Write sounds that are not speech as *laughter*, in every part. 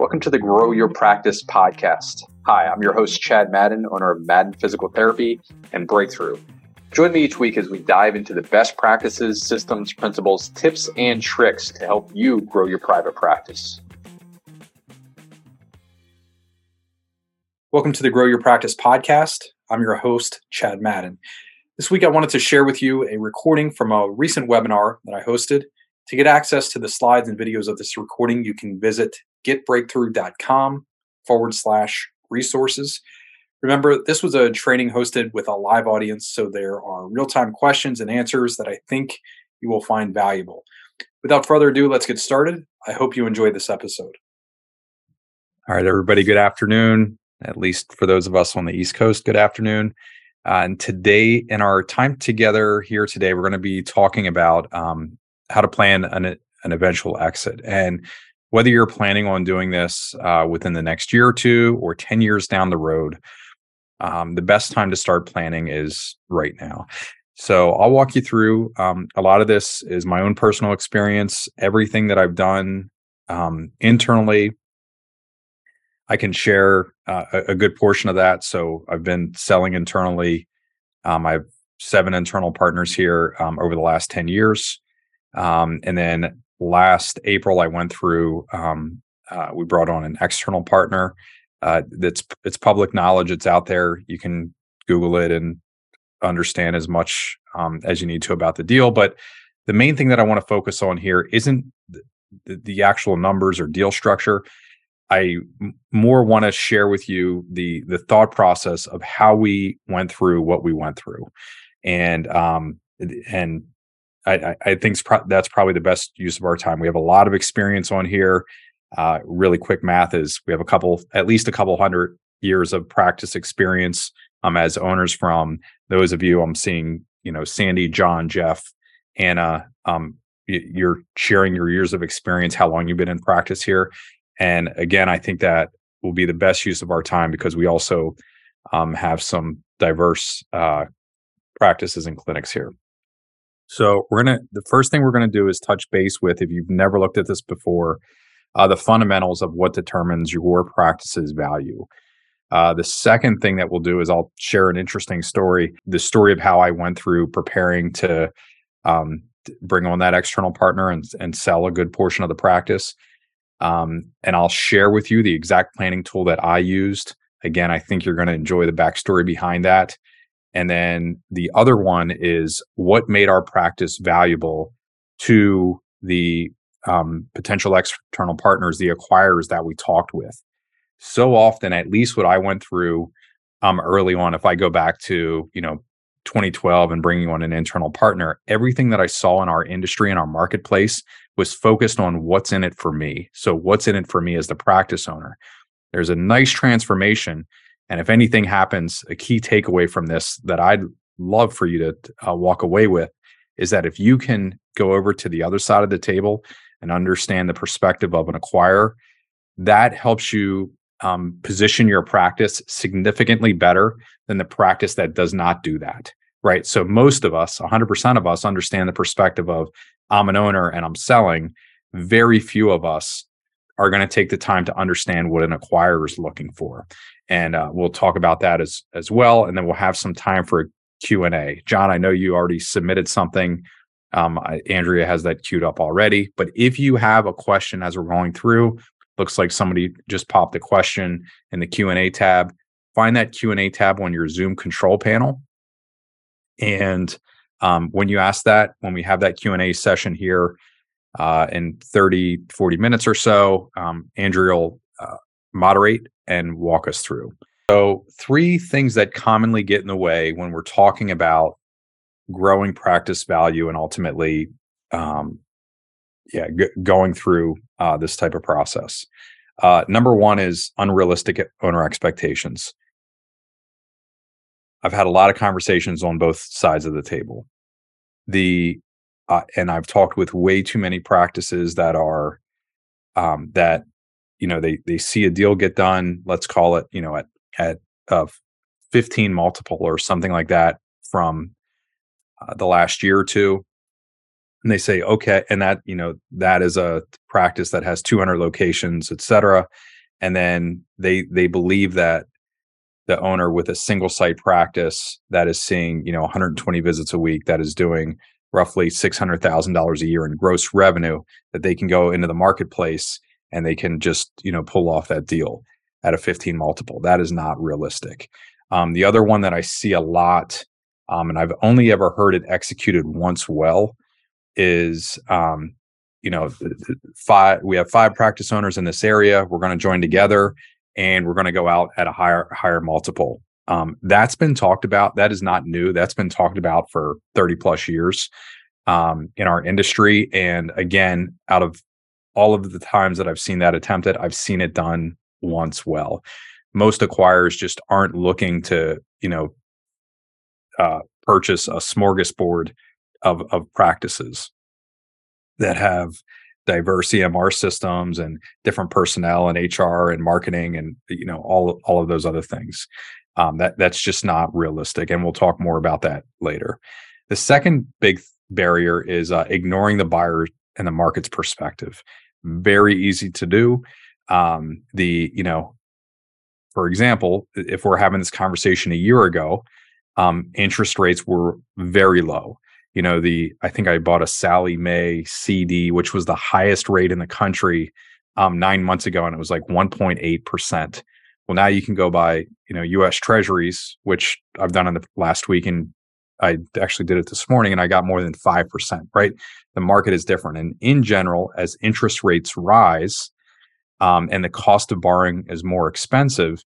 Welcome to the Grow Your Practice podcast. Hi, I'm your host, Chad Madden, owner of Madden Physical Therapy and Breakthrough. Join me each week as we dive into the best practices, systems, principles, tips, and tricks to help you grow your private practice. Welcome to the Grow Your Practice podcast. I'm your host, Chad Madden. This week, I wanted to share with you a recording from a recent webinar that I hosted. To get access to the slides and videos of this recording, you can visit getbreakthrough.com forward slash resources. Remember, this was a training hosted with a live audience, so there are real time questions and answers that I think you will find valuable. Without further ado, let's get started. I hope you enjoyed this episode. All right, everybody, good afternoon. At least for those of us on the East Coast, good afternoon. Uh, and today, in our time together here today, we're going to be talking about um, how to plan an, an eventual exit. And whether you're planning on doing this uh, within the next year or two or 10 years down the road, um, the best time to start planning is right now. So I'll walk you through. Um, a lot of this is my own personal experience, everything that I've done um, internally. I can share uh, a, a, good portion of that. So I've been selling internally. Um, I have seven internal partners here um, over the last 10 years. Um, and then last April, I went through, uh, we brought on an external partner uh, that's it's public knowledge. It's out there. You can Google it and understand as much um, as you need to about the deal. But the main thing that I want to focus on here isn't the, the actual numbers or deal structure. I more want to share with you the the thought process of how we went through what we went through, and um and I, I think that's probably the best use of our time. We have a lot of experience on here uh, really quick math is we have a couple, at least a couple hundred years of practice experience um, as owners from those of you I'm seeing, you know, Sandy, John, Jeff, Anna, um, you're sharing your years of experience, how long you've been in practice here. And again, I think that will be the best use of our time because we also um, have some diverse uh, practices and clinics here. So we're gonna the first thing we're gonna do is touch base with if you've never looked at this before, uh, the fundamentals of what determines your practice's value. Uh, the second thing that we'll do is I'll share an interesting story, the story of how I went through preparing to um, bring on that external partner and, and sell a good portion of the practice. Um, and I'll share with you the exact planning tool that I used. Again, I think you're going to enjoy the backstory behind that. And then the other one is what made our practice valuable to the um, potential external partners, the acquirers that we talked with. So often, at least what I went through um, early on, if I go back to you know 2012 and bringing on an internal partner, everything that I saw in our industry and our marketplace was focused on what's in it for me. So, what's in it for me as the practice owner? There's a nice transformation. And if anything happens, a key takeaway from this that I'd love for you to uh, walk away with is that if you can go over to the other side of the table and understand the perspective of an acquirer, that helps you um, position your practice significantly better than the practice that does not do that. Right. So most of us, 100% of us, understand the perspective of I'm an owner and I'm selling. Very few of us are going to take the time to understand what an acquirer is looking for, and uh, we'll talk about that as as well. And then we'll have some time for A. John, I know you already submitted something um, I, Andrea has that queued up already. But if you have a question as we're going through, looks like somebody just popped a question in the Q and A tab. Find that Q and A tab on your Zoom control panel, and um, when you ask that, when we have that Q and A session here uh, in 30, 40 minutes or so, um, Andrea will uh, moderate and walk us through. So, three things that commonly get in the way when we're talking about growing practice value and ultimately um, yeah g- going through uh, this type of process. Uh, number one is unrealistic owner expectations. I've had a lot of conversations on both sides of the table. The uh, and i've talked with way too many practices that are um, that you know they they see a deal get done let's call it you know at at uh, 15 multiple or something like that from uh, the last year or two. And they say okay and that you know that is a practice that has 200 locations et cetera. And then they they believe that the owner with a single site practice that is seeing you know 120 visits a week that is doing roughly $600,000 a year in gross revenue that they can go into the marketplace and they can just you know pull off that deal at a 15 multiple. That is not realistic. Um, the other one that i see a lot um, and i've only ever heard it executed once well is um, you know five we have five practice owners in this area. We're going to join together and we're going to go out at a higher higher multiple um, that's been talked about that is not new that's been talked about for 30 plus years um, in our industry and again out of all of the times that i've seen that attempted i've seen it done once well most acquirers just aren't looking to you know uh, purchase a smorgasbord of of practices that have diverse EMR systems and different personnel and HR and marketing and you know all all of those other things. Um, that that's just not realistic, and we'll talk more about that later. The second big barrier is uh, ignoring the buyer and the market's perspective. Very easy to do. Um, the you know, for example, if we're having this conversation a year ago, um, interest rates were very low you know the i think i bought a Sallie Mae cd which was the highest rate in the country um, nine months ago and it was like 1.8% well now you can go buy you know us treasuries which i've done in the last week and i actually did it this morning and i got more than 5% right? The market is different and in general as interest rates rise um, and the cost of borrowing is more expensive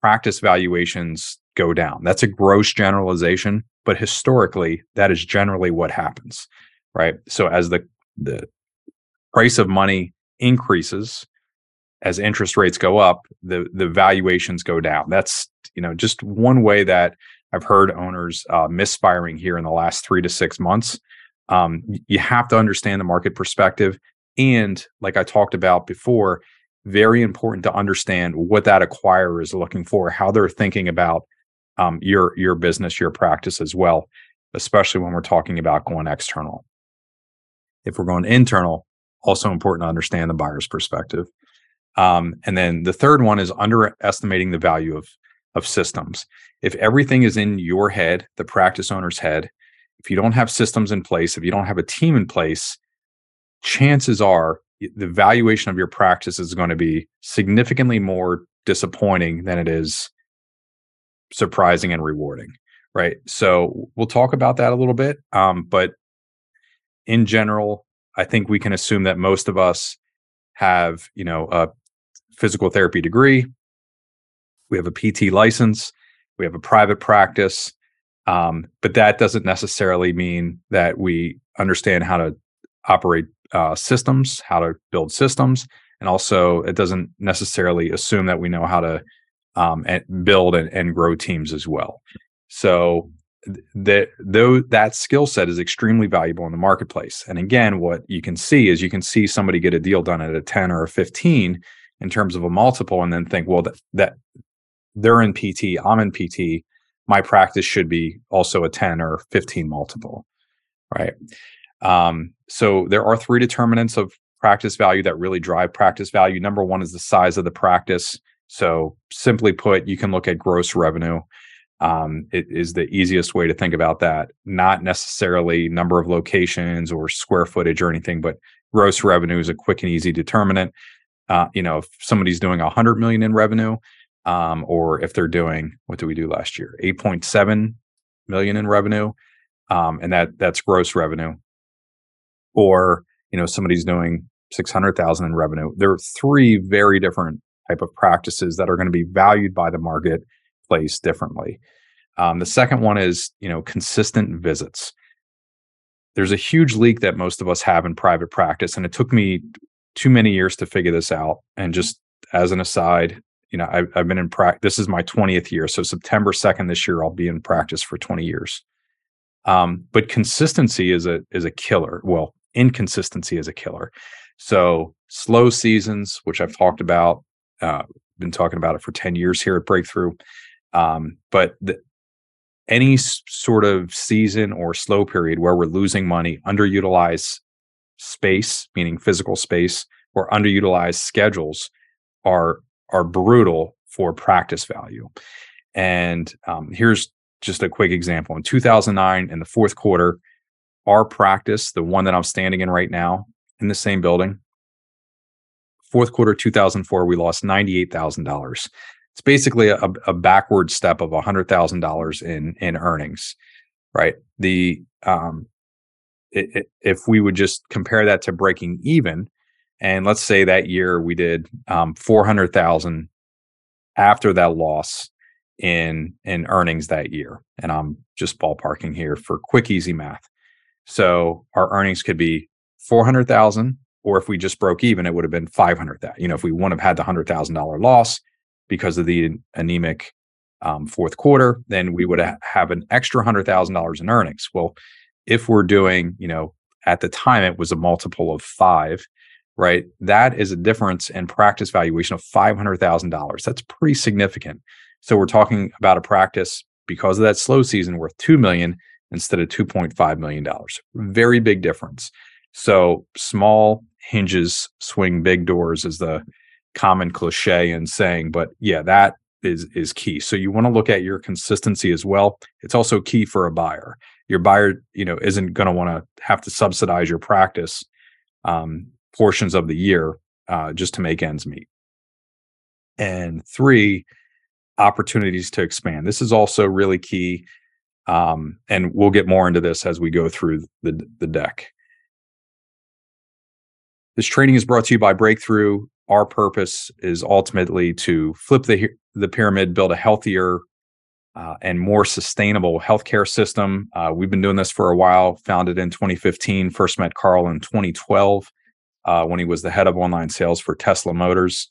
practice valuations go down. That's a gross generalization but historically that is generally what happens right? So as the the price of money increases as interest rates go up the the valuations go down that's you know just one way that i've heard owners uh, misfiring here in the last three to six months um, you have to understand the market perspective and like i talked about before very important to understand what that acquirer is looking for how they're thinking about um, your your business, your practice as well, especially when we're talking about going external. If we're going internal, also important to understand the buyer's perspective. Um, and then the third one is underestimating the value of of systems. If everything is in your head, the practice owner's head, if you don't have systems in place, if you don't have a team in place, chances are the valuation of your practice is going to be significantly more disappointing than it is surprising and rewarding right so we'll talk about that a little bit um, but in general i think we can assume that most of us have you know a physical therapy degree we have a pt license we have a private practice um, but that doesn't necessarily mean that we understand how to operate uh, systems how to build systems and also it doesn't necessarily assume that we know how to um, build and, and grow teams as well. So that though that skill set is extremely valuable in the marketplace. And again, what you can see is you can see somebody get a deal done at a 10 or a 15 in terms of a multiple and then think, well, that, that they're in PT, I'm in PT, my practice should be also a 10 or 15 multiple. Right. Um, so there are three determinants of practice value that really drive practice value. Number one is the size of the practice. So, simply put, you can look at gross revenue. Um, it is the easiest way to think about that. Not necessarily number of locations or square footage or anything, but gross revenue is a quick and easy determinant. Uh, you know, if somebody's doing a hundred million in revenue, um, or if they're doing what did we do last year? Eight point seven million in revenue, um, and that that's gross revenue. Or you know, somebody's doing six hundred thousand in revenue. There are three very different type of practices that are going to be valued by the marketplace differently. Um, the second one is, you know, consistent visits. There's a huge leak that most of us have in private practice, and it took me too many years to figure this out. And just as an aside, you know, I've, I've been in practice. This is my 20th year, so September 2nd this year, I'll be in practice for 20 years. Um, but consistency is a is a killer. Well, inconsistency is a killer. So slow seasons, which I've talked about, uh, been talking about it for 10 years here at Breakthrough. Um, but the, any sort of season or slow period where we're losing money, underutilized space, meaning physical space, or underutilized schedules are are brutal for practice value. And um, here's just a quick example. In 2009, in the fourth quarter, our practice, the one that I'm standing in right now, in the same building, fourth quarter 2004, we lost $98,000. It's basically a, a backward step of $100,000 in in earnings, right? The um, if we would just compare that to breaking even, and let's say that year we did um, 400,000 after that loss in in earnings that year, and I'm just ballparking here for quick easy math. So our earnings could be 400,000 or if we just broke even, it would have been 500,000. You know, if we wouldn't have had the $100,000 loss because of the anemic um, fourth quarter, then we would have an extra $100,000 in earnings. Well, if we're doing, you know, at the time it was a multiple of five, right? That is a difference in practice valuation of $500,000. That's pretty significant. So we're talking about a practice because of that slow season worth 2 million instead of 2.5 million dollars. Very big difference. So small hinges swing big doors is the common cliche and saying, but yeah, that is is key. So you want to look at your consistency as well. It's also key for a buyer. Your buyer, you know, isn't going to want to have to subsidize your practice um, portions of the year uh, just to make ends meet. And three, opportunities to expand. This is also really key, um, and we'll get more into this as we go through the the deck. This training is brought to you by Breakthrough. Our purpose is ultimately to flip the the pyramid, build a healthier uh, and more sustainable healthcare system. Uh, we've been doing this for a while. Founded in 2015. First met Carl in 2012 uh, when he was the head of online sales for Tesla Motors.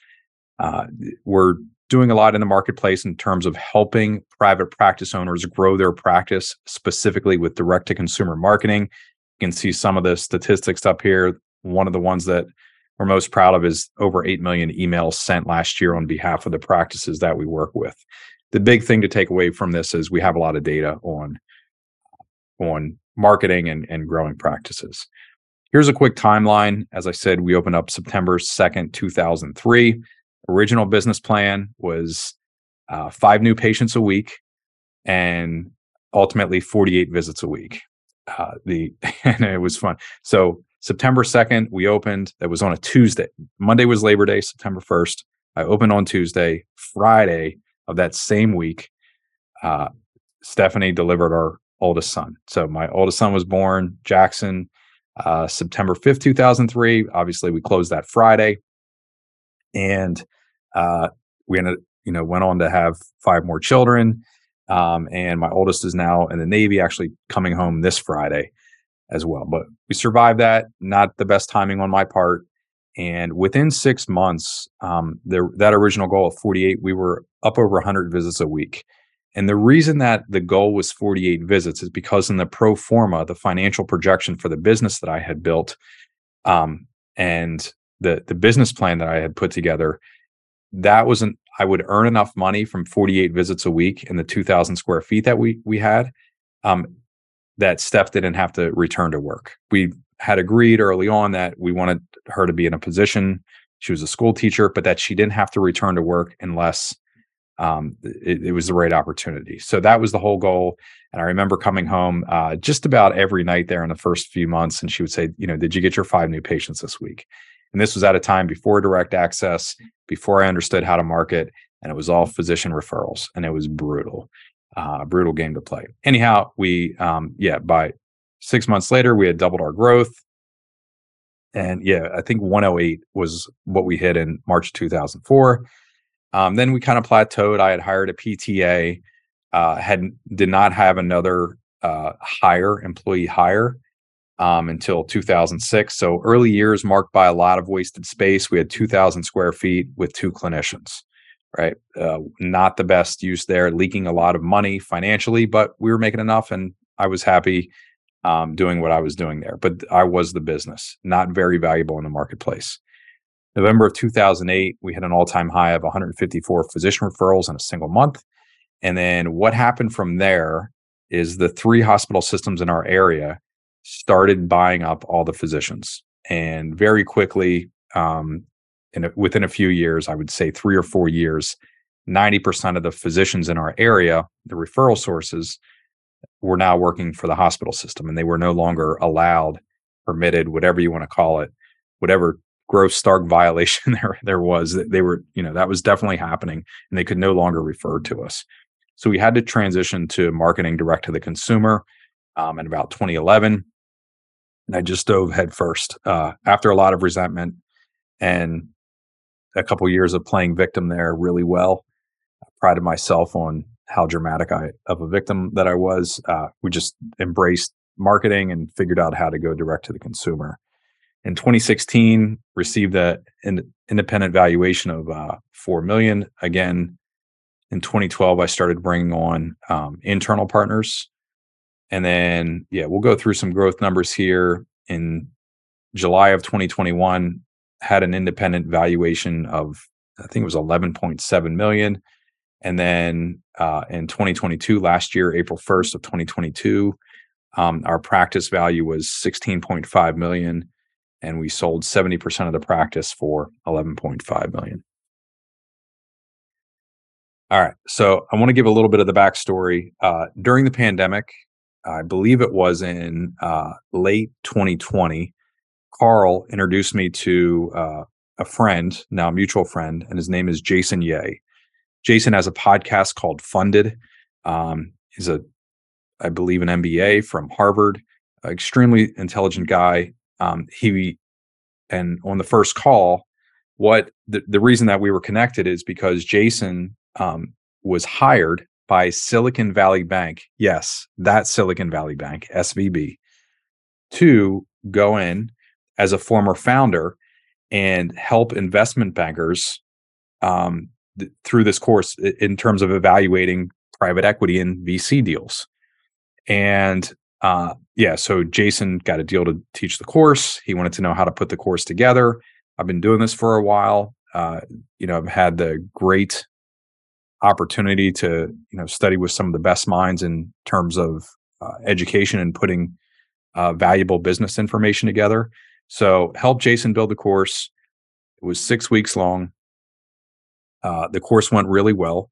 Uh, we're doing a lot in the marketplace in terms of helping private practice owners grow their practice, specifically with direct to consumer marketing. You can see some of the statistics up here one of the ones that we're most proud of is over 8 million emails sent last year on behalf of the practices that we work with. The big thing to take away from this is we have a lot of data on on marketing and, and growing practices. Here's a quick timeline. As I said, we opened up September 2nd, 2003. Original business plan was uh, five new patients a week and ultimately 48 visits a week. Uh, the *laughs* and it was fun. So September 2nd, we opened. That was on a Tuesday. Monday was Labor Day, September 1st. I opened on Tuesday. Friday of that same week, uh, Stephanie delivered our oldest son. So my oldest son was born, Jackson, uh, September 5th, 2003. Obviously, we closed that Friday. And uh, we ended, you know, went on to have five more children. Um, and my oldest is now in the Navy, actually coming home this Friday as well. But we survived that. Not the best timing on my part. And within six months, um, that original goal of 48, we were up over 100 visits a week. And the reason that the goal was 48 visits is because in the pro forma, the financial projection for the business that I had built, um, and the the business plan that I had put together, that wasn't. I would earn enough money from 48 visits a week in the 2,000 square feet that we we had, um, that Steph didn't have to return to work. We had agreed early on that we wanted her to be in a position. She was a school teacher, but that she didn't have to return to work unless um, it, it, was the right opportunity. So that was the whole goal. And I remember coming home uh, just about every night there in the first few months, and she would say, "You know, did you get your five new patients this week?" And this was at a time before direct access, before I understood how to market, and it was all physician referrals, and it was brutal uh, brutal game to play. Anyhow, we um, yeah by six months later we had doubled our growth, and yeah, I think 108 was what we hit in March 2004. Um, then we kind of plateaued. I had hired a PTA, uh, had did not have another uh, hire employee hire um, until 2006. So early years marked by a lot of wasted space. We had 2,000 square feet with two clinicians right? Uh, not the best use there, leaking a lot of money financially, but we were making enough and I was happy um, doing what I was doing there. But I was the business, not very valuable in the marketplace. November of 2008, we had an all time high of 154 physician referrals in a single month. And then what happened from there is the three hospital systems in our area started buying up all the physicians. And very quickly, um, in a, within a few years, I would say three or four years, 90% of the physicians in our area, the referral sources, were now working for the hospital system and they were no longer allowed, permitted, whatever you want to call it, whatever gross stark *laughs* violation there there was they were you know that was definitely happening and they could no longer refer to us. So we had to transition to marketing direct to the consumer um, in about 2011 and i just dove headfirst uh, after a lot of resentment and a couple years of playing victim there really well. I prided myself on how dramatic I of a victim that I was. Uh, we just embraced marketing and figured out how to go direct to the consumer. In 2016, received the in, independent valuation of uh, four million. Again, in 2012, I started bringing on um, internal partners, and then yeah, we'll go through some growth numbers here. In July of 2021, had an independent valuation of I think it was 11.7 million. And then uh, in 2022, last year, April 1st of 2022, um, our practice value was 16.5 million, and we sold 70% of the practice for 11.5 million. All right, so I want to give a little bit of the backstory. Uh, during the pandemic, I believe it was in uh, late 2020, Carl introduced me to uh, a friend, now a mutual friend, and his name is Jason Yeh. Jason has a podcast called Funded. Um, he's a, I believe, an MBA from Harvard, extremely intelligent guy. Um, he and on the first call, what the, the reason that we were connected is because Jason um, was hired by Silicon Valley Bank. Yes, that Silicon Valley Bank, SVB, to go in as a former founder and help investment bankers um, th- through this course in terms of evaluating private equity and VC deals. And uh, yeah, so Jason got a deal to teach the course. He wanted to know how to put the course together. I've been doing this for a while. Uh, you know, I've had the great opportunity to you know study with some of the best minds in terms of uh, education and putting uh, valuable business information together. So help Jason build the course. It was six weeks long. Uh, the course went really well,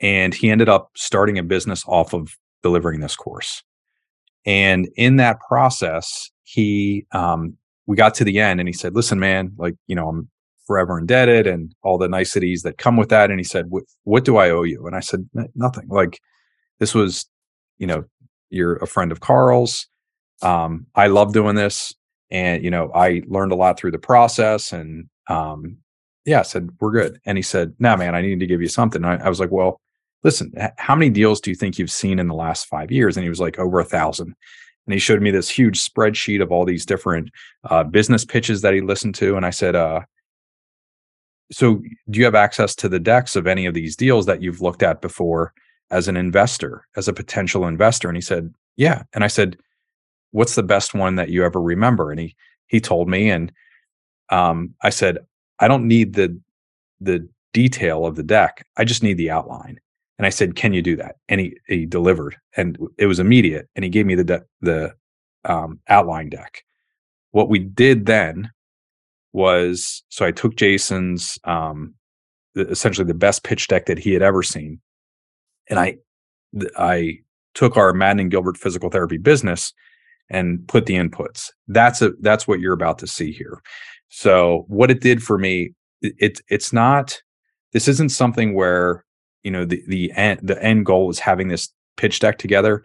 and he ended up starting a business off of delivering this course. And in that process, he um, we got to the end, and he said, "Listen, man, like you know, I'm forever indebted, and all the niceties that come with that." And he said, "What, do I owe you?" And I said, "Nothing. Like this was, you know, you're a friend of Carl's. Um, I love doing this." and you know i learned a lot through the process and um, yeah, I said, we're good. And he said, no, nah, man, I need to give you something. I, I, was like, well, listen, how many deals do you think you've seen in the last five years? And he was like, over a thousand. And he showed me this huge spreadsheet of all these different uh, business pitches that he listened to. And I said, uh, so do you have access to the decks of any of these deals that you've looked at before as an investor, as a potential investor? And he said, yeah. And I said, what's the best one that you ever remember? And he, he told me, and um, I said, I don't need the the detail of the deck. I just need the outline. And I said, "Can you do that?" And he he delivered, and it was immediate. And he gave me the de- the um, outline deck. What we did then was so I took Jason's um, the, essentially the best pitch deck that he had ever seen, and I I took our Madden and Gilbert physical therapy business and put the inputs. That's a that's what you're about to see here. So what it did for me, it, it's not. This isn't something where you know the the end the end goal is having this pitch deck together.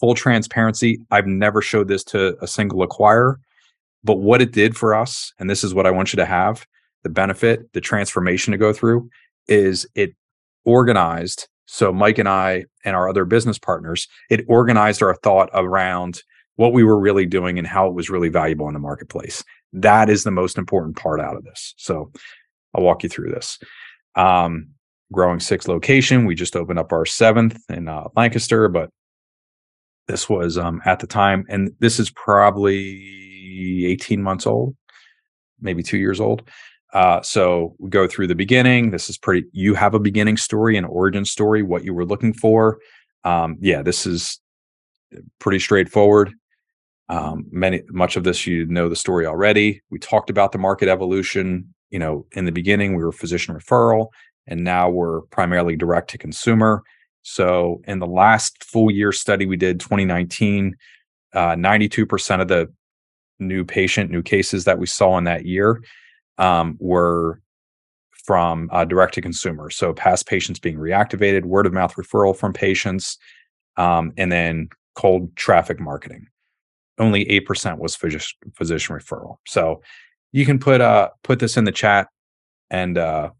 Full transparency, I've never showed this to a single acquirer, but what it did for us, and this is what I want you to have the benefit, the transformation to go through, is it organized. So Mike and I and our other business partners, it organized our thought around what we were really doing and how it was really valuable in the marketplace. That is the most important part out of this. So I'll walk you through this. Um, growing six location. We just opened up our seventh in uh, Lancaster, but this was um, at the time, and this is probably 18 months old, maybe two years old. Uh, so we go through the beginning. This is pretty, you have a beginning story, an origin story, what you were looking for. Um, yeah, this is pretty straightforward. Um, many much of this you know the story already. We talked about the market evolution. you know, in the beginning we were physician referral, and now we're primarily direct to consumer. So in the last full year study we did 2019, uh, 92% of the new patient, new cases that we saw in that year um, were from uh, direct to consumer. So past patients being reactivated, word of mouth referral from patients, um, and then cold traffic marketing. Only 8% was physician, physician referral. So you can put uh put this in the chat and uh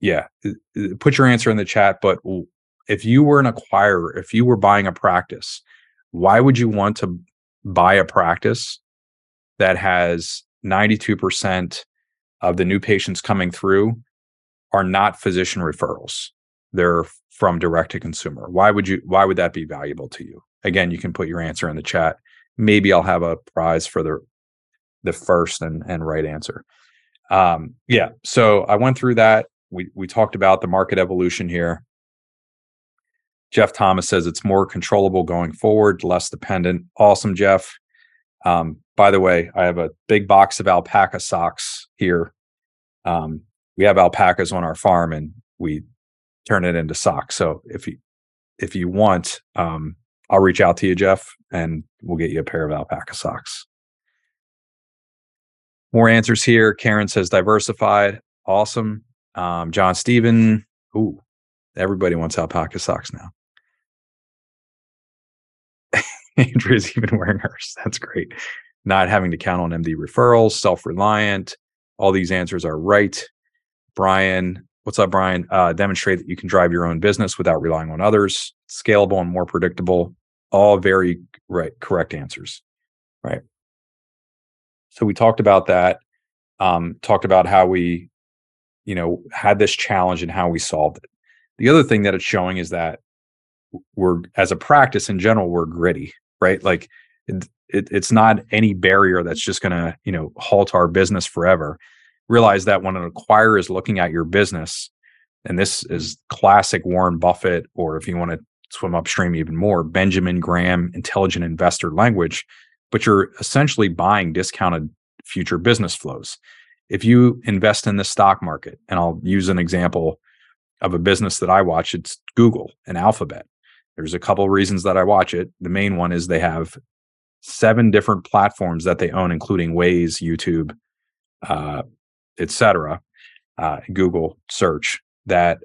yeah, put your answer in the chat, but if you were an acquirer, if you were buying a practice, why would you want to buy a practice that has 92% of the new patients coming through are not physician referrals. They're from direct to consumer. Why would you why would that be valuable to you? Again, you can put your answer in the chat. Maybe I'll have a prize for the the first and, and right answer. Um, yeah, so I went through that. We we talked about the market evolution here. Jeff Thomas says it's more controllable going forward, less dependent. Awesome, Jeff. Um, by the way, I have a big box of alpaca socks here. Um, we have alpacas on our farm, and we turn it into socks. So if you if you want, um, I'll reach out to you, Jeff, and we'll get you a pair of alpaca socks. More answers here. Karen says diversified. Awesome. Um, John Steven. Ooh, everybody wants alpaca socks now. *laughs* Andrea's even wearing hers. That's great. Not having to count on MD referrals, self reliant. All these answers are right. Brian, what's up, Brian? Uh, demonstrate that you can drive your own business without relying on others, scalable and more predictable. All very right, correct answers. Right. So we talked about that. Um, talked about how we, you know, had this challenge and how we solved it. The other thing that it's showing is that we're, as a practice in general, we're gritty right? Like it, it, it's not any barrier that's just going to, you know, halt our business forever. Realize that when an acquirer is looking at your business, and this is classic Warren Buffett, or if you want to swim upstream even more, Benjamin Graham intelligent investor language, but you're essentially buying discounted future business flows. If you invest in the stock market, and I'll use an example of a business that I watch, it's Google and Alphabet. There's a couple reasons that I watch it. The main one is they have seven different platforms that they own, including Waze, YouTube, uh, etc., uh, Google search. That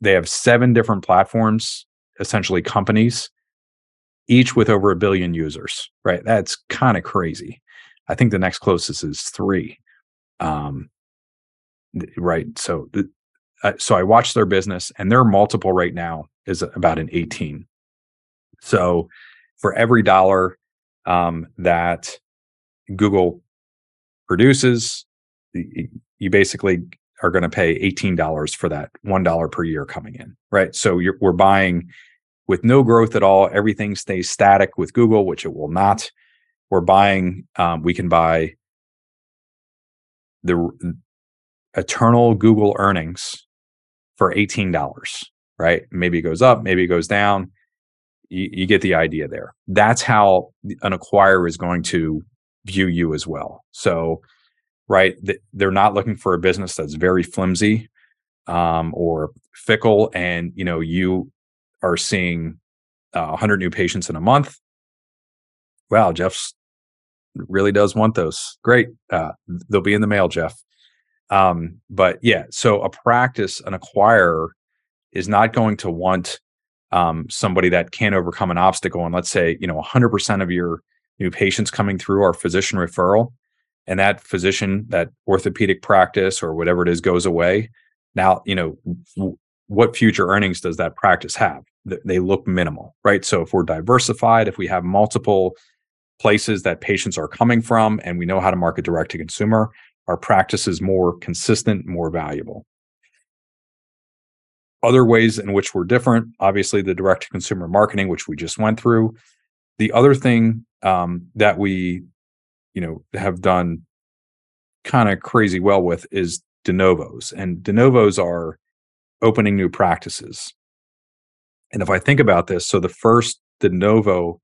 they have seven different platforms, essentially companies, each with over a billion users. Right? That's kind of crazy. I think the next closest is three. Um, right. So, uh, so I watch their business, and they're multiple right now is about an 18. So for every dollar um, that Google produces, you basically are going to pay $18 for that $1 per year coming in, right? So we're buying with no growth at all. Everything stays static with Google, which it will not. We're buying, um, we can buy the eternal Google earnings for $18 right? Maybe it goes up, maybe it goes down. You, you get the idea there. That's how an acquirer is going to view you as well. So, right, they're not looking for a business that's very flimsy um, or fickle, and you know you are seeing uh, 100 new patients in a month. Wow, Jeff's really does want those. Great, uh, they'll be in the mail, Jeff. Um, but yeah, so a practice, an acquirer is not going to want um, somebody that can't overcome an obstacle. And let's say, you know, 100% of your new patients coming through are physician referral, and that physician, that orthopedic practice or whatever it is, goes away. Now, you know, w- what future earnings does that practice have? They look minimal, right? So if we're diversified, if we have multiple places that patients are coming from, and we know how to market direct to consumer, our practice is more consistent, more valuable. Other ways in which we're different obviously the direct to consumer marketing which we just went through. The other thing um, that we you know have done kind of crazy well with is de novos and de novos are opening new practices and if i think about this so the first de novo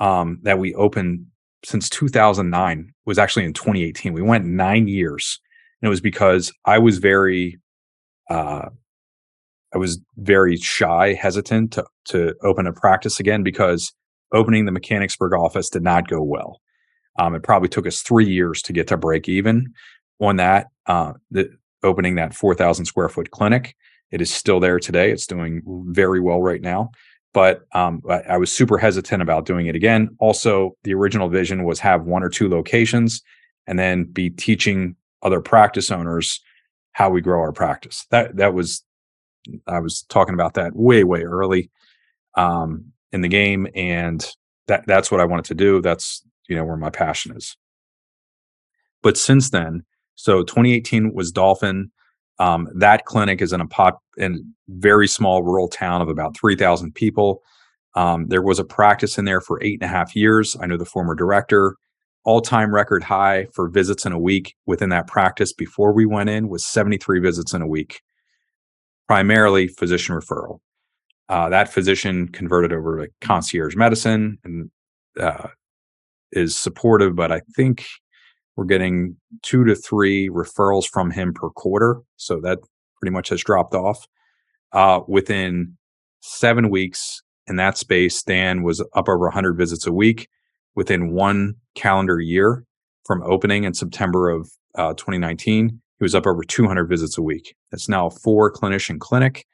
um, that we opened since 2009 was actually in 2018. We went nine years, and it was because I was very, uh, I was very shy, hesitant to to open a practice again because opening the Mechanicsburg office did not go well. Um, it probably took us three years to get to break even on that. Uh, the opening that 4,000 square foot clinic. It is still there today. It's doing very well right now but um, I, I, was super hesitant about doing it again. Also, the original vision was have one or two locations and then be teaching other practice owners how we grow our practice. That that was I was talking about that way way early um, in the game, and that that's what I wanted to do. That's you know where my passion is. But since then, so 2018 was Dauphin. Um, that clinic is in a pop in very small rural town of about 3,000 people. Um, there was a practice in there for eight and a half years. I know the former director. All time record high for visits in a week within that practice before we went in was 73 visits in a week, primarily physician referral. Uh, that physician converted over to concierge medicine and uh, is supportive, but I think we're getting two to three referrals from him per quarter. So that pretty much has dropped off. Uh, within seven weeks in that space, Dan was up over 100 visits a week. Within one calendar year from opening in September of uh, 2019, he was up over 200 visits a week. That's now a four clinician clinic.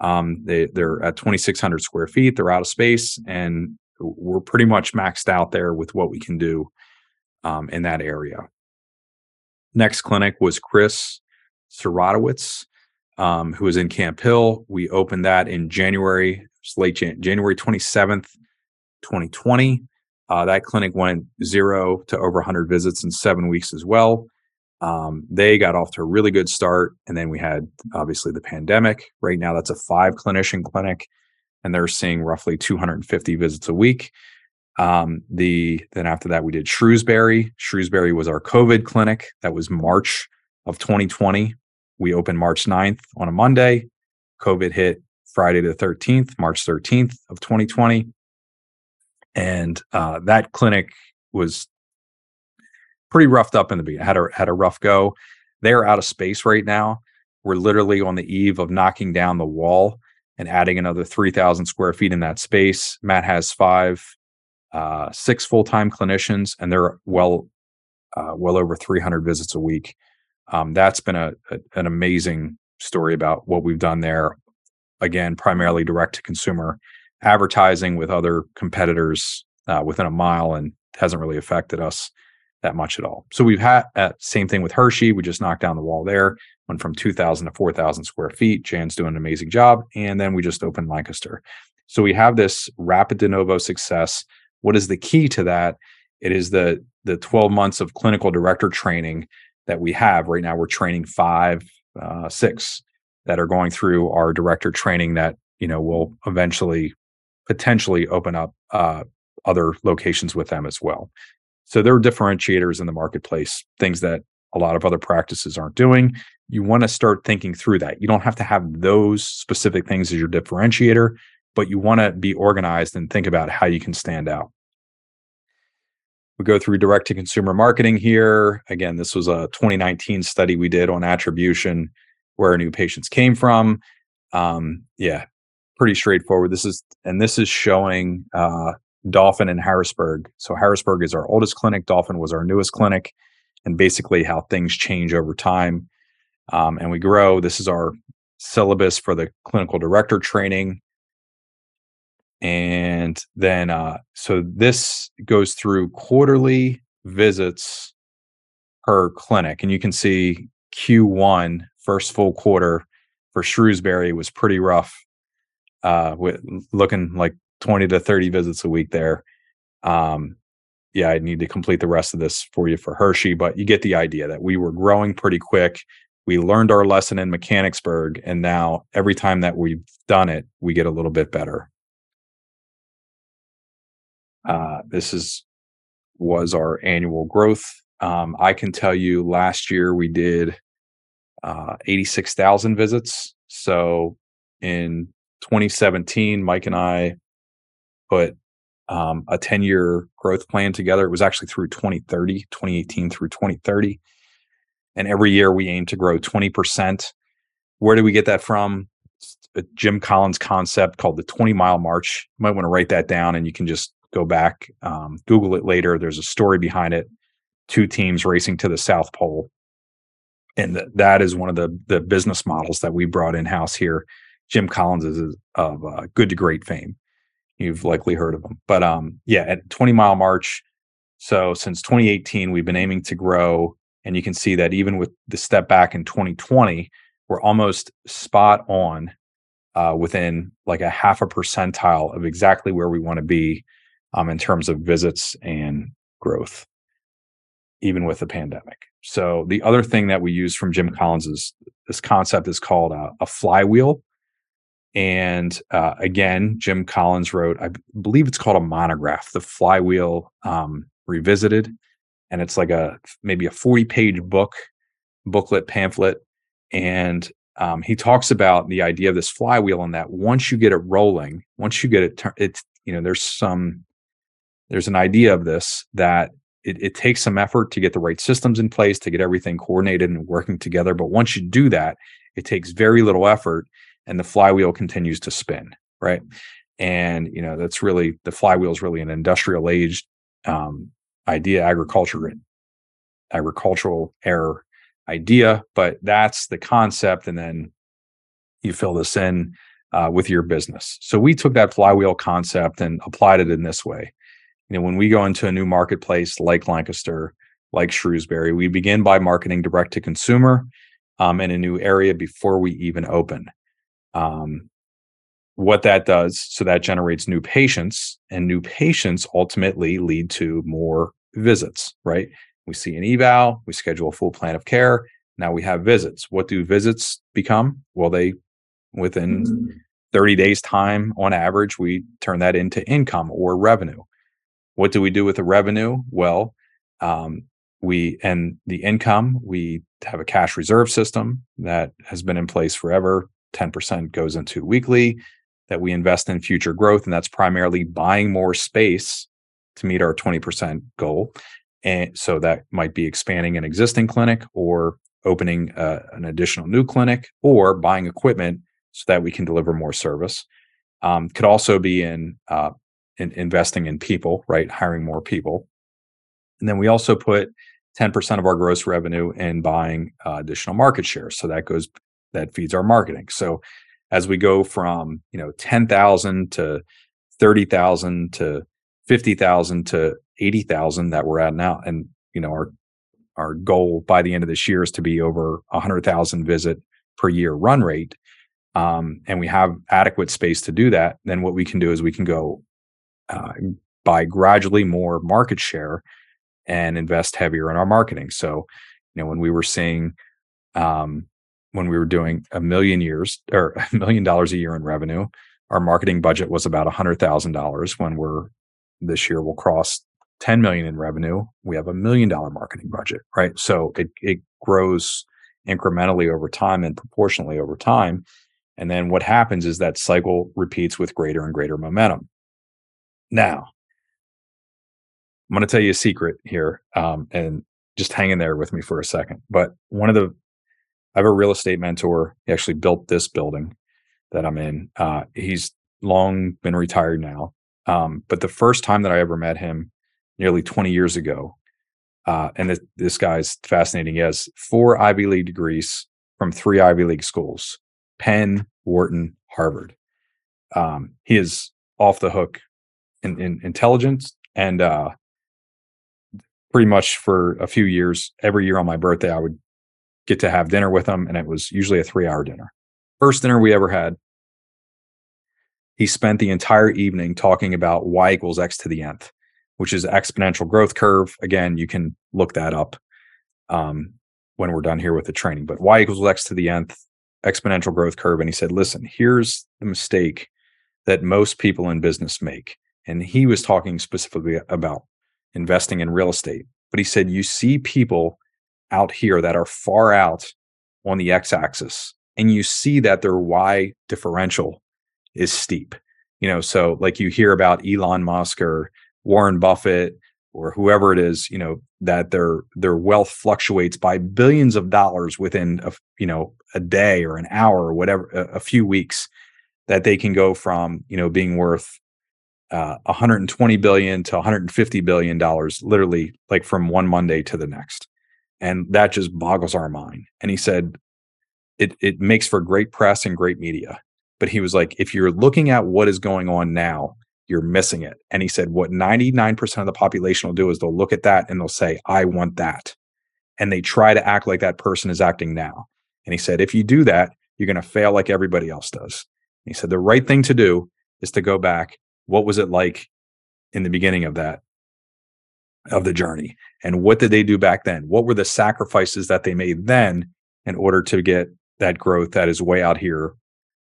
Um, they, they're at 2,600 square feet. They're out of space, and we're pretty much maxed out there with what we can do um, in that area. Next clinic was Chris Siratowicz, um, who was in Camp Hill. We opened that in January, late Jan- January 27th, 2020. Uh, that clinic went zero to over 100 visits in seven weeks as well. Um, they got off to a really good start. And then we had obviously the pandemic. Right now, that's a five clinician clinic, and they're seeing roughly 250 visits a week. Um, the then after that we did Shrewsbury. Shrewsbury was our COVID clinic. That was March of 2020. We opened March 9th on a Monday. COVID hit Friday the 13th, March 13th of 2020. And uh, that clinic was pretty roughed up in the beginning. Had a had a rough go. They're out of space right now. We're literally on the eve of knocking down the wall and adding another 3,000 square feet in that space. Matt has five uh, six full time clinicians, and they're well uh, well over 300 visits a week. Um, that's been a, a, an amazing story about what we've done there. Again, primarily direct to consumer advertising with other competitors uh, within a mile, and hasn't really affected us that much at all. So we've had uh, same thing with Hershey. We just knocked down the wall there, went from 2,000 to 4,000 square feet. Jan's doing an amazing job, and then we just opened Lancaster. So we have this rapid de novo success what is the key to that? It is the the 12 months of clinical director training that we have right now. We're training five, uh, six that are going through our director training that you know will eventually potentially open up uh, other locations with them as well. So there are differentiators in the marketplace, things that a lot of other practices aren't doing. You want to start thinking through that. You don't have to have those specific things as your differentiator but you want to be organized and think about how you can stand out. We go through direct to consumer marketing here. Again, this was a 2019 study we did on attribution, where new patients came from. Um, yeah, pretty straightforward. This is and this is showing uh, Dauphin and Harrisburg. So Harrisburg is our oldest clinic. Dauphin was our newest clinic, and basically how things change over time. Um, and we grow. This is our syllabus for the clinical director training and then uh, so this goes through quarterly visits per clinic and you can see q1 first full quarter for shrewsbury was pretty rough uh, with looking like 20 to 30 visits a week there. Um, yeah i need to complete the rest of this for you for hershey but you get the idea that we were growing pretty quick. We learned our lesson in mechanicsburg and now every time that we've done it we get a little bit better uh, this is was our annual growth. Um, I can tell you last year we did uh, 86,000 visits. So in 2017, Mike and I put um, a 10 year growth plan together. It was actually through 2030, 2018 through 2030. And every year we aim to grow 20%. Where do we get that from? a Jim Collins concept called the 20 mile march. You might want to write that down and you can just go back, um, Google it later. There's a story behind it. Two teams racing to the South Pole. And th- that is one of the, the business models that we brought in house here. Jim Collins is of uh, good to great fame. You've likely heard of him. But um, yeah, at 20 mile march. So since 2018, we've been aiming to grow. And you can see that even with the step back in 2020, we're almost spot on uh, within like a half a percentile of exactly where we want to be um, in terms of visits and growth, even with the pandemic. So the other thing that we use from Jim Collins is this concept is called a, a flywheel. And uh, again, Jim Collins wrote, I believe it's called a monograph, the flywheel um, revisited. And it's like a maybe a 40 page book, booklet, pamphlet. And um, he talks about the idea of this flywheel and that once you get it rolling, once you get it, it's you know there's some there's an idea of this that it, it, takes some effort to get the right systems in place to get everything coordinated and working together. But once you do that, it takes very little effort, and the flywheel continues to spin, right? And you know that's really the flywheel is really an industrial age um, idea, agriculture, agricultural error idea, but that's the concept. And then you fill this in uh, with your business. So we took that flywheel concept and applied it in this way. You know, when we go into a new marketplace like Lancaster, like Shrewsbury, we begin by marketing direct to consumer um, in a new area before we even open. Um, what that does, so that generates new patients, and new patients ultimately lead to more visits, right? We see an eval, we schedule a full plan of care. Now we have visits. What do visits become? Well, they within mm-hmm. 30 days time on average, we turn that into income or revenue. What do we do with the revenue? Well, um, we and the income, we have a cash reserve system that has been in place forever. 10% goes into weekly that we invest in future growth. And that's primarily buying more space to meet our 20% goal. And so that might be expanding an existing clinic or opening uh, an additional new clinic or buying equipment so that we can deliver more service. Um, could also be in, uh, in investing in people, right? Hiring more people. And then we also put 10% of our gross revenue in buying uh, additional market share. So that goes, that feeds our marketing. So as we go from, you know, 10,000 to 30,000 to 50,000 to 80,000 that we're at now. And, you know, our, our goal by the end of this year is to be over 100,000 visit per year run rate. Um, and we have adequate space to do that. Then what we can do is we can go uh, buy gradually more market share and invest heavier in our marketing. So, you know, when we were seeing, um, when we were doing a million years or *laughs* a million dollars a year in revenue, our marketing budget was about a hundred thousand dollars. When we're this year, we'll cross 10 million in revenue, we have a million dollar marketing budget, right? So it, it grows incrementally over time and proportionally over time. And then what happens is that cycle repeats with greater and greater momentum. Now, I'm going to tell you a secret here, um, and just hang in there with me for a second. But one of the, I have a real estate mentor. He actually built this building that I'm in. Uh, he's long been retired now. Um, but the first time that I ever met him, nearly 20 years ago. Uh, and this, this guy's fascinating. He has four Ivy League degrees from three Ivy League schools Penn, Wharton, Harvard. Um, he is off the hook in, in intelligence and uh, pretty much for a few years, every year on my birthday, I would get to have dinner with him, and it was usually a three hour dinner. First dinner we ever had, he spent the entire evening talking about y equals x to the nth which is exponential growth curve. Again, you can look that up um, when we're done here with the training. But y equals x to the nth exponential growth curve. And he said, listen, here's the mistake that most people in business make. And he was talking specifically about investing in real estate. But he said, you see people out here that are far out on the x axis, and you see that their y differential is steep. You know, so like you hear about Elon Musk or Warren Buffett or whoever it is, you know, that their their wealth fluctuates by billions of dollars within a you know a day or an hour or whatever, a, a few weeks, that they can go from you know being worth uh, 120 billion to 150 billion dollars, literally like from one Monday to the next, and that just boggles our mind. And he said, it it makes for great press and great media, but he was like, if you're looking at what is going on now you're missing it. And he said, what 99% of the population will do is they'll look at that and they'll say, I want that. And they try to act like that person is acting now. And he said, if you do that, you're going to fail like everybody else does. And he said, the right thing to do is to go back. What was it like in the beginning of that, of the journey? And what did they do back then? What were the sacrifices that they made then in order to get that growth that is way out here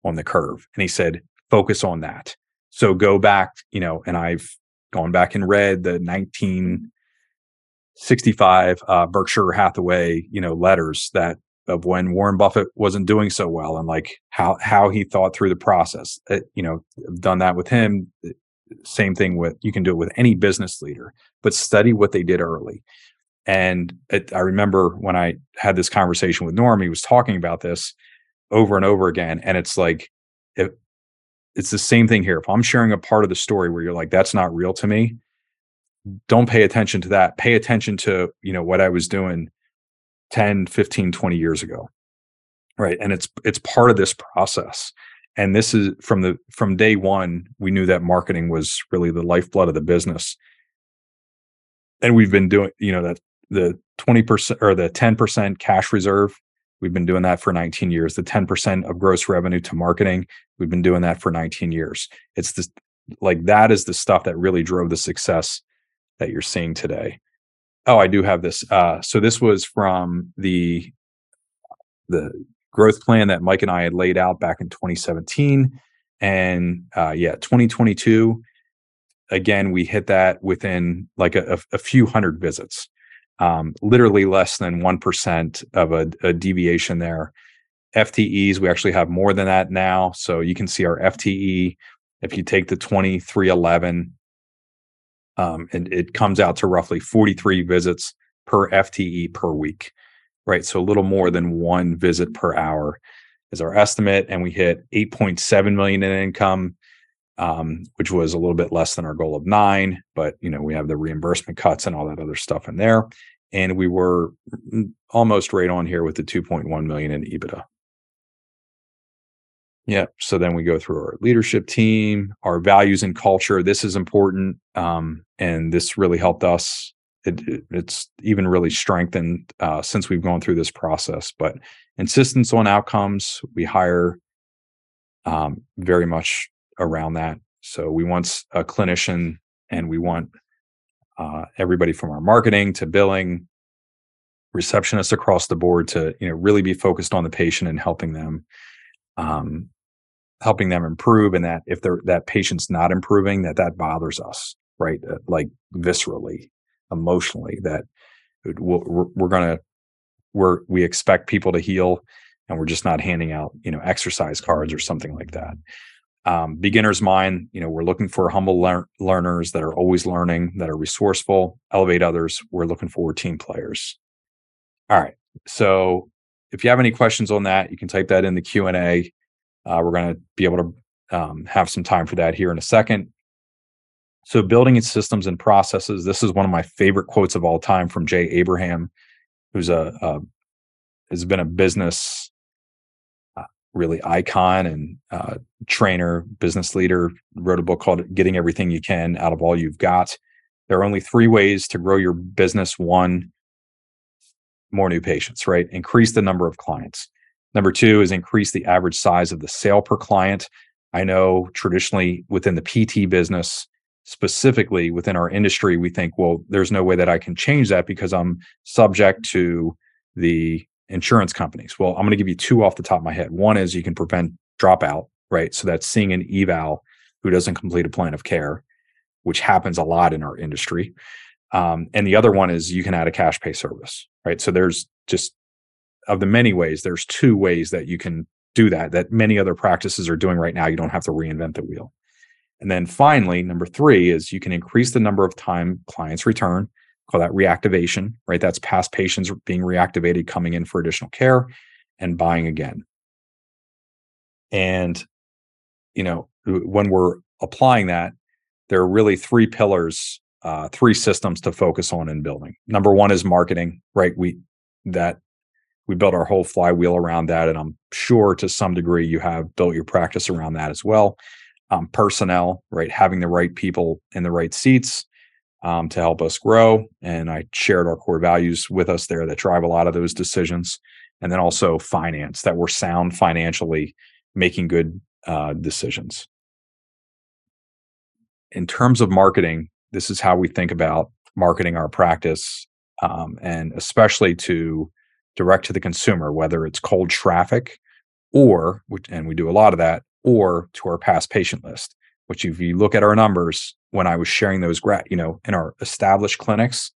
on the curve? And he said, focus on that. So go back, you know, and I've gone back and read the 1965 uh, Berkshire Hathaway, you know, letters that of when Warren Buffett wasn't doing so well and like how how he thought through the process. It, you know, done that with him. Eh, same thing with you can do it with any business leader, but study what they did early. And it, I remember when I had this conversation with Norm, he was talking about this over and over again, and it's like it's the same thing here. If I'm sharing a part of the story where you're like, that's not real to me, don't pay attention to that. Pay attention to, you know, what I was doing 10, 15, 20 years ago. Right. And it's it's part of this process. And this is from the from day one, we knew that marketing was really the lifeblood of the business. And we've been doing, you know, that the 20% or the 10% cash reserve We've been doing that for 19 years. The 10% of gross revenue to marketing, we've been doing that for 19 years. It's this like that is the stuff that really drove the success that you're seeing today. Oh, I do have this. Uh, so this was from the the growth plan that Mike and I had laid out back in 2017, and uh, yeah, 2022. Again, we hit that within like a, a few hundred visits um, literally less than 1% of a, a, deviation there. FTEs, we actually have more than that now. So you can see our FTE, if you take the 2311, um, and it comes out to roughly 43 visits per FTE per week, right? So a little more than one visit per hour is our estimate. And we hit 8.7 million in income. Um, which was a little bit less than our goal of nine, but you know we have the reimbursement cuts and all that other stuff in there and we were almost right on here with the 2.1 million in EBITDA. Yeah. So then we go through our leadership team, our values and culture. This is important, um, and this really helped us. It, it, it's even really strengthened uh, since we've gone through this process. But insistence on outcomes, we hire um, very much around that. So we want a clinician, and we want uh, everybody from our marketing to billing, receptionists across the board to you know really be focused on the patient and helping them um, helping them improve and that if they're that patient's not improving that that bothers us right? Uh, like viscerally emotionally that we're, we're gonna we're we expect people to heal and we're just not handing out you know exercise cards or something like that. Um, beginner's mind you know we're looking for humble lear- learners that are always learning that are resourceful elevate others. We're looking for team players. All right. So if you have any questions on that you can type that in the q&a uh, we're going to be able to um, have some time for that here in a second so building systems and processes this is one of my favorite quotes of all time from jay abraham who's a, a has been a business really icon and uh, trainer, business leader, wrote a book called Getting Everything You Can Out of All You've Got. There are only three ways to grow your business. One, more new patients, right? Increase the number of clients. Number two is increase the average size of the sale per client. I know traditionally within the PT business, specifically within our industry, we think, well, there's no way that I can change that because I'm subject to the insurance companies? Well, I'm going to give you two off the top of my head. One is you can prevent dropout, right? So that's seeing an eval who doesn't complete a plan of care, which happens a lot in our industry. Um, and the other one is you can add a cash pay service, right? So there's just of the many ways, there's two ways that you can do that that many other practices are doing right now. You don't have to reinvent the wheel. And then finally, number three is you can increase the number of time clients return, call that reactivation, right? That's past patients being reactivated, coming in for additional care and buying again. And, you know, when we're applying that, there are really three pillars, uh, three systems to focus on in building. Number one is marketing, right? We, that we built our whole flywheel around that. And I'm sure to some degree you have built your practice around that as well um, personnel, right? Having the right people in the right seats um, to help us grow. And I shared our core values with us there that drive a lot of those decisions. And then also finance, that we're sound financially, making good uh, decisions. In terms of marketing, this is how we think about marketing our practice, um, and especially to direct to the consumer, whether it's cold traffic or, and we do a lot of that, or to our past patient list, which if you look at our numbers, when I was sharing those, you know, in our established clinics,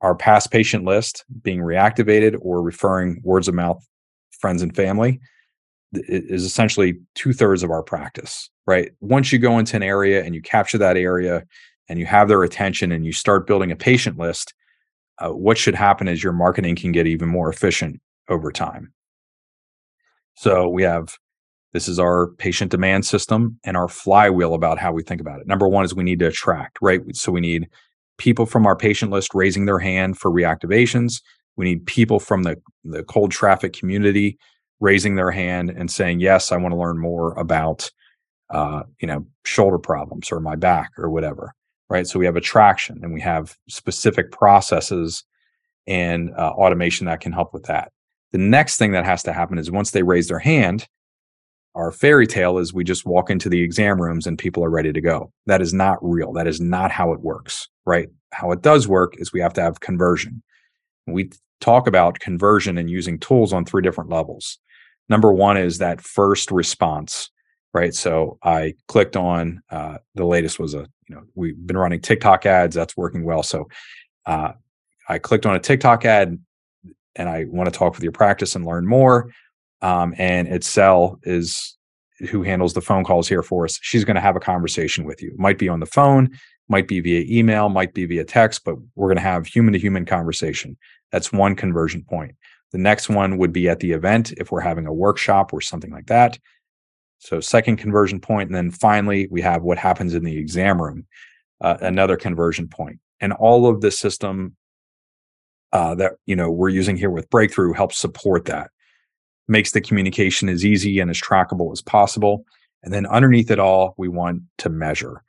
our past patient list being reactivated or referring words of mouth, friends and family is essentially two thirds of our practice, right? Once you go into an area and you capture that area and you have their attention and you start building a patient list, uh, what should happen is your marketing can get even more efficient over time. So we have this is our patient demand system and our flywheel about how we think about it. Number one is we need to attract, right? So we need people from our patient list raising their hand for reactivations. We need people from the, the cold traffic community raising their hand and saying, yes, I want to learn more about, uh, you know, shoulder problems or my back or whatever, right? So we have attraction and we have specific processes and uh, automation that can help with that. The next thing that has to happen is once they raise their hand, our fairy tale is we just walk into the exam rooms and people are ready to go. That is not real. That is not how it works, right? How it does work is we have to have conversion. We talk about conversion and using tools on three different levels. Number one is that first response, right? So I clicked on uh, the latest was a, you know, we've been running TikTok ads. That's working well. So uh, I clicked on a TikTok ad and I want to talk with your practice and learn more um, and Itzel is who handles the phone calls here for us. She's going to have a conversation with you. Might be on the phone, might be via email, might be via text, but we're going to have human to human conversation. That's one conversion point. The next one would be at the event if we're having a workshop or something like that. So, second conversion point, and then finally we have what happens in the exam room, uh, another conversion point. And all of the system uh, that you know we're using here with Breakthrough helps support that makes the communication as easy and as trackable as possible. And then underneath it all, we want to measure.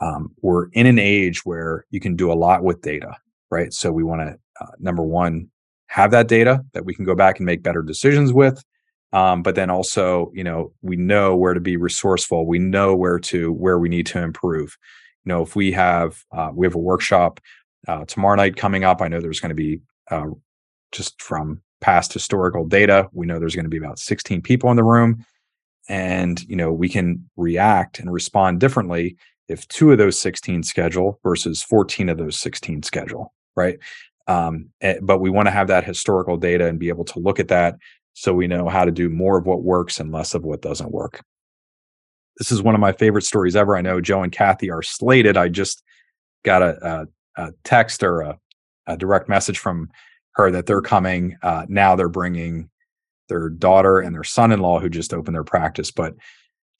Um, we're in an age where you can do a lot with data, right? So we want to, uh, number one, have that data that we can go back and make better decisions with. Um, but then also, you know, we know where to be resourceful. We know where to where we need to improve. You know, if we have uh, we have a workshop uh, tomorrow night coming up, I know there's going to be uh, just from past historical data. We know there's going to be about 16 people in the room. And, you know, we can react and respond differently if two of those 16 schedule versus 14 of those 16 schedule, right? Um, eh, but we want to have that historical data and be able to look at that so we know how to do more of what works and less of what doesn't work. This is one of my favorite stories ever. I know Joe and Kathy are slated. I just got a, a, a text or a, a direct message from her that they're coming. Uh, now they're bringing their daughter and their son-in-law who just opened their practice. But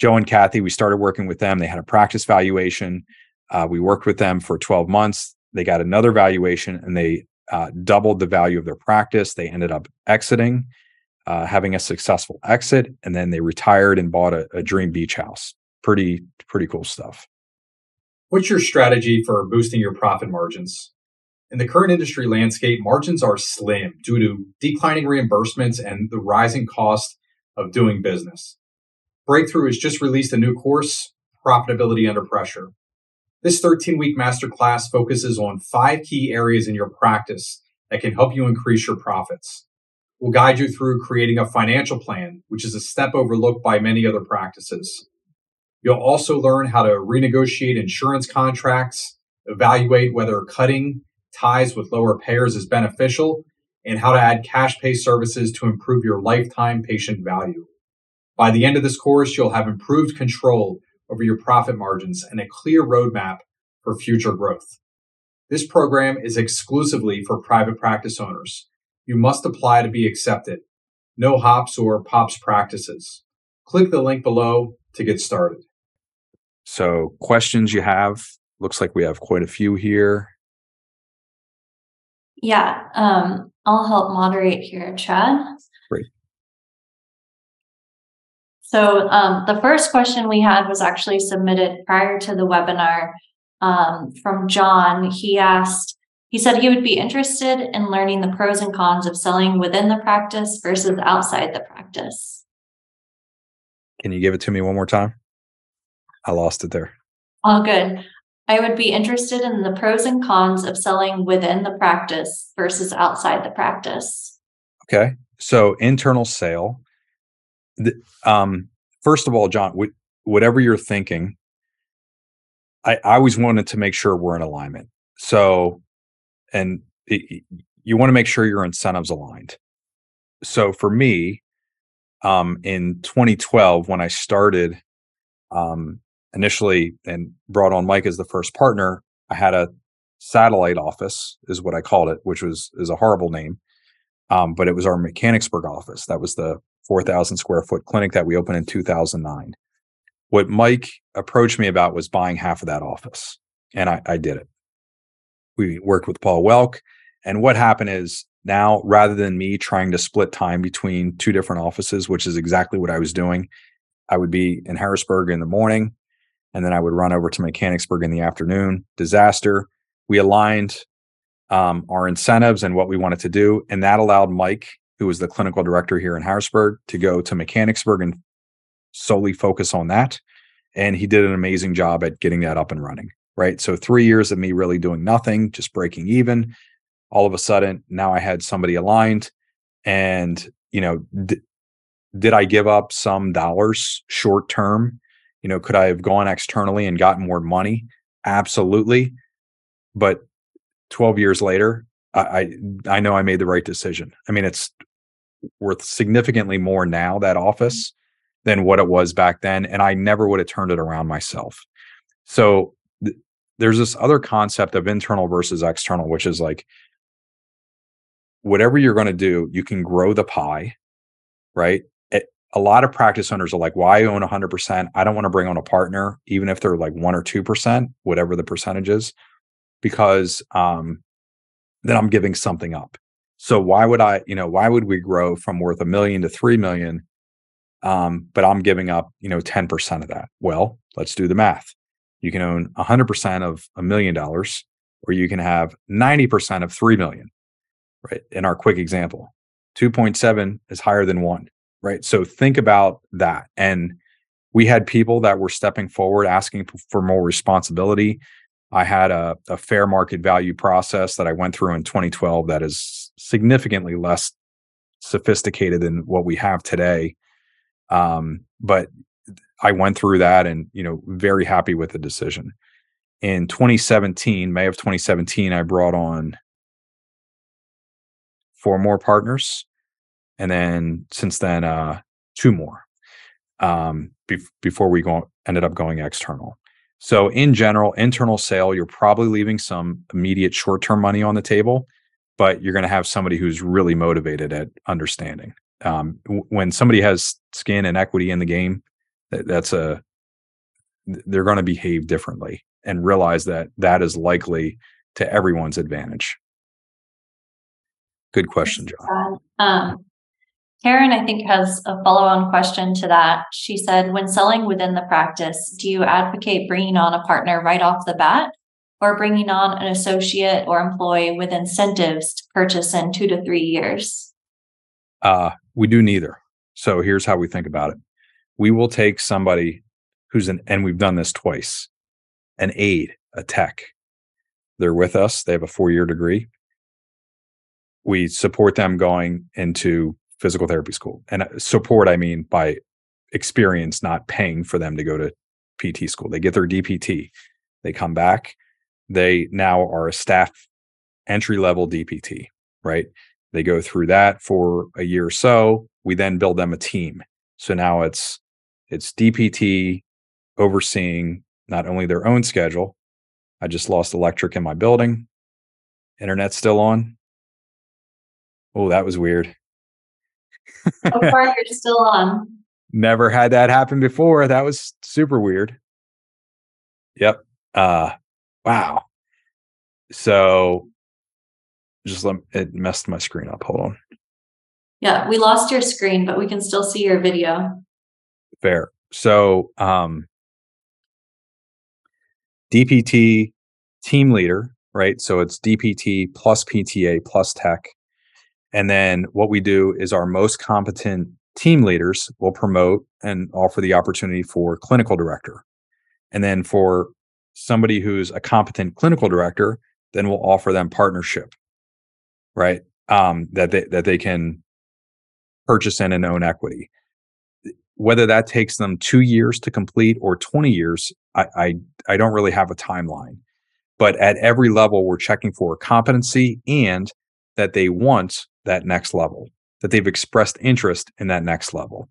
Joe and Kathy, we started working with them. They had a practice valuation. Uh, we worked with them for 12 months. They got another valuation and they uh, doubled the value of their practice. They ended up exiting, uh, having a successful exit, and then they retired and bought a, a dream beach house. Pretty, pretty cool stuff. What's your strategy for boosting your profit margins? In the current industry landscape, margins are slim due to declining reimbursements and the rising cost of doing business. Breakthrough has just released a new course, Profitability Under Pressure. This 13 week masterclass focuses on five key areas in your practice that can help you increase your profits. We'll guide you through creating a financial plan, which is a step overlooked by many other practices. You'll also learn how to renegotiate insurance contracts, evaluate whether cutting ties with lower payers is beneficial, and how to add cash pay services to improve your lifetime patient value. By the end of this course, you'll have improved control over your profit margins and a clear roadmap for future growth. This program is exclusively for private practice owners. You must apply to be accepted. No hops or pops practices. Click the link below to get started. So, questions you have? Looks like we have quite a few here. Yeah, um, I'll help moderate here, Chad. Great. So um, the first question we had was actually submitted prior to the webinar um, from John. He asked, he said he would be interested in learning the pros and cons of selling within the practice versus outside the practice. Can you give it to me one more time? I lost it there. All good. I would be interested in the pros and cons of selling within the practice versus outside the practice. Okay. So internal sale. The, um, first of all, John, wh- whatever you're thinking, I, I always wanted to make sure we're in alignment. So, and it, you want to make sure your incentives aligned. So for me, um, in 2012, when I started um, initially and brought on Mike as the first partner, I had a satellite office, is what I called it, which was is a horrible name. Um, but it was our Mechanicsburg office. That was the 4,000 square foot clinic that we opened in 2009. What Mike approached me about was buying half of that office, and I, I did it. We worked with Paul Welk, and what happened is now rather than me trying to split time between two different offices, which is exactly what I was doing, I would be in Harrisburg in the morning, and then I would run over to Mechanicsburg in the afternoon. Disaster. We aligned um, our incentives and what we wanted to do, and that allowed Mike, who was the clinical director here in Harrisburg, to go to Mechanicsburg and solely focus on that. And he did an amazing job at getting that up and running. Right. So three years of me really doing nothing, just breaking even. All of a sudden, now I had somebody aligned, and you know, d- did I give up some dollars short term? You know, could I have gone externally and gotten more money? Absolutely. But 12 years later, I, I, I know I made the right decision. I mean, it's worth significantly more now that office mm-hmm. than what it was back then, and I never would have turned it around myself. So there's this other concept of internal versus external, which is like whatever you're going to do, you can grow the pie, right? a lot of practice owners are like, why own 100%? I don't want to bring on a partner, even if they're like 1% or 2%, whatever the percentage is, because um, then I'm giving something up. So why would I, you know, why would we grow from worth a million to 3 million? Um, but I'm giving up, you know, 10% of that. Well, let's do the math. You can own 100% of a million dollars, or you can have 90% of 3 million, right? In our quick example, 2.7 is higher than one right? So think about that. And we had people that were stepping forward asking for more responsibility. I had a, a, fair market value process that i went through in 2012 that is significantly less sophisticated than what we have today. Um, but i went through that and you know very happy with the decision. In 2017 may of 2017 i brought on four more partners and then since then uh two more um be- before we go ended up going external. So in general internal sale you're probably leaving some immediate short-term money on the table but you're going to have somebody who's really motivated at understanding. Um, w- when somebody has skin and equity in the game that's a they're going to behave differently and realize that that is likely to everyone's advantage good question john um, Karen, I think, has a follow on question to that. She said, when selling within the practice, do you advocate bringing on a partner right off the bat or bringing on an associate or employee with incentives to purchase in two to three years? Uh, we do neither. So here's how we think about it we will take somebody who's an, and we've done this twice, an aide, a tech. They're with us, they have a four year degree. We support them going into physical therapy school. And uh, support, I mean by experience, not paying for them to go to PT school. They get their DPT, they come back, they now are a staff entry level DPT, right? They go through that for a year or so. We then build them a team. So now it's it's DPT, overseeing not only their own schedule. I just lost electric in my building. Internet's still on. Oh, that was weird. so *laughs* far, you're still on. Never had that happen before. That was super weird. Yep. Uh wow. So just let it messed my screen up. Hold on. Yeah, we lost your screen, but we can still see your video. Fair. So um DPT team leader, right? So it's DPT plus PTA plus tech. And then what we do is our most competent team leaders will promote and offer the opportunity for clinical director. And then for somebody who's a competent clinical director, then we'll offer them partnership, right? Um, that they that they can purchase in and own equity. Whether that takes them two years to complete or 20 years, I, I, I don't really have a timeline. But at every level, we're checking for competency and that they want that next level, that they've expressed interest in that next level.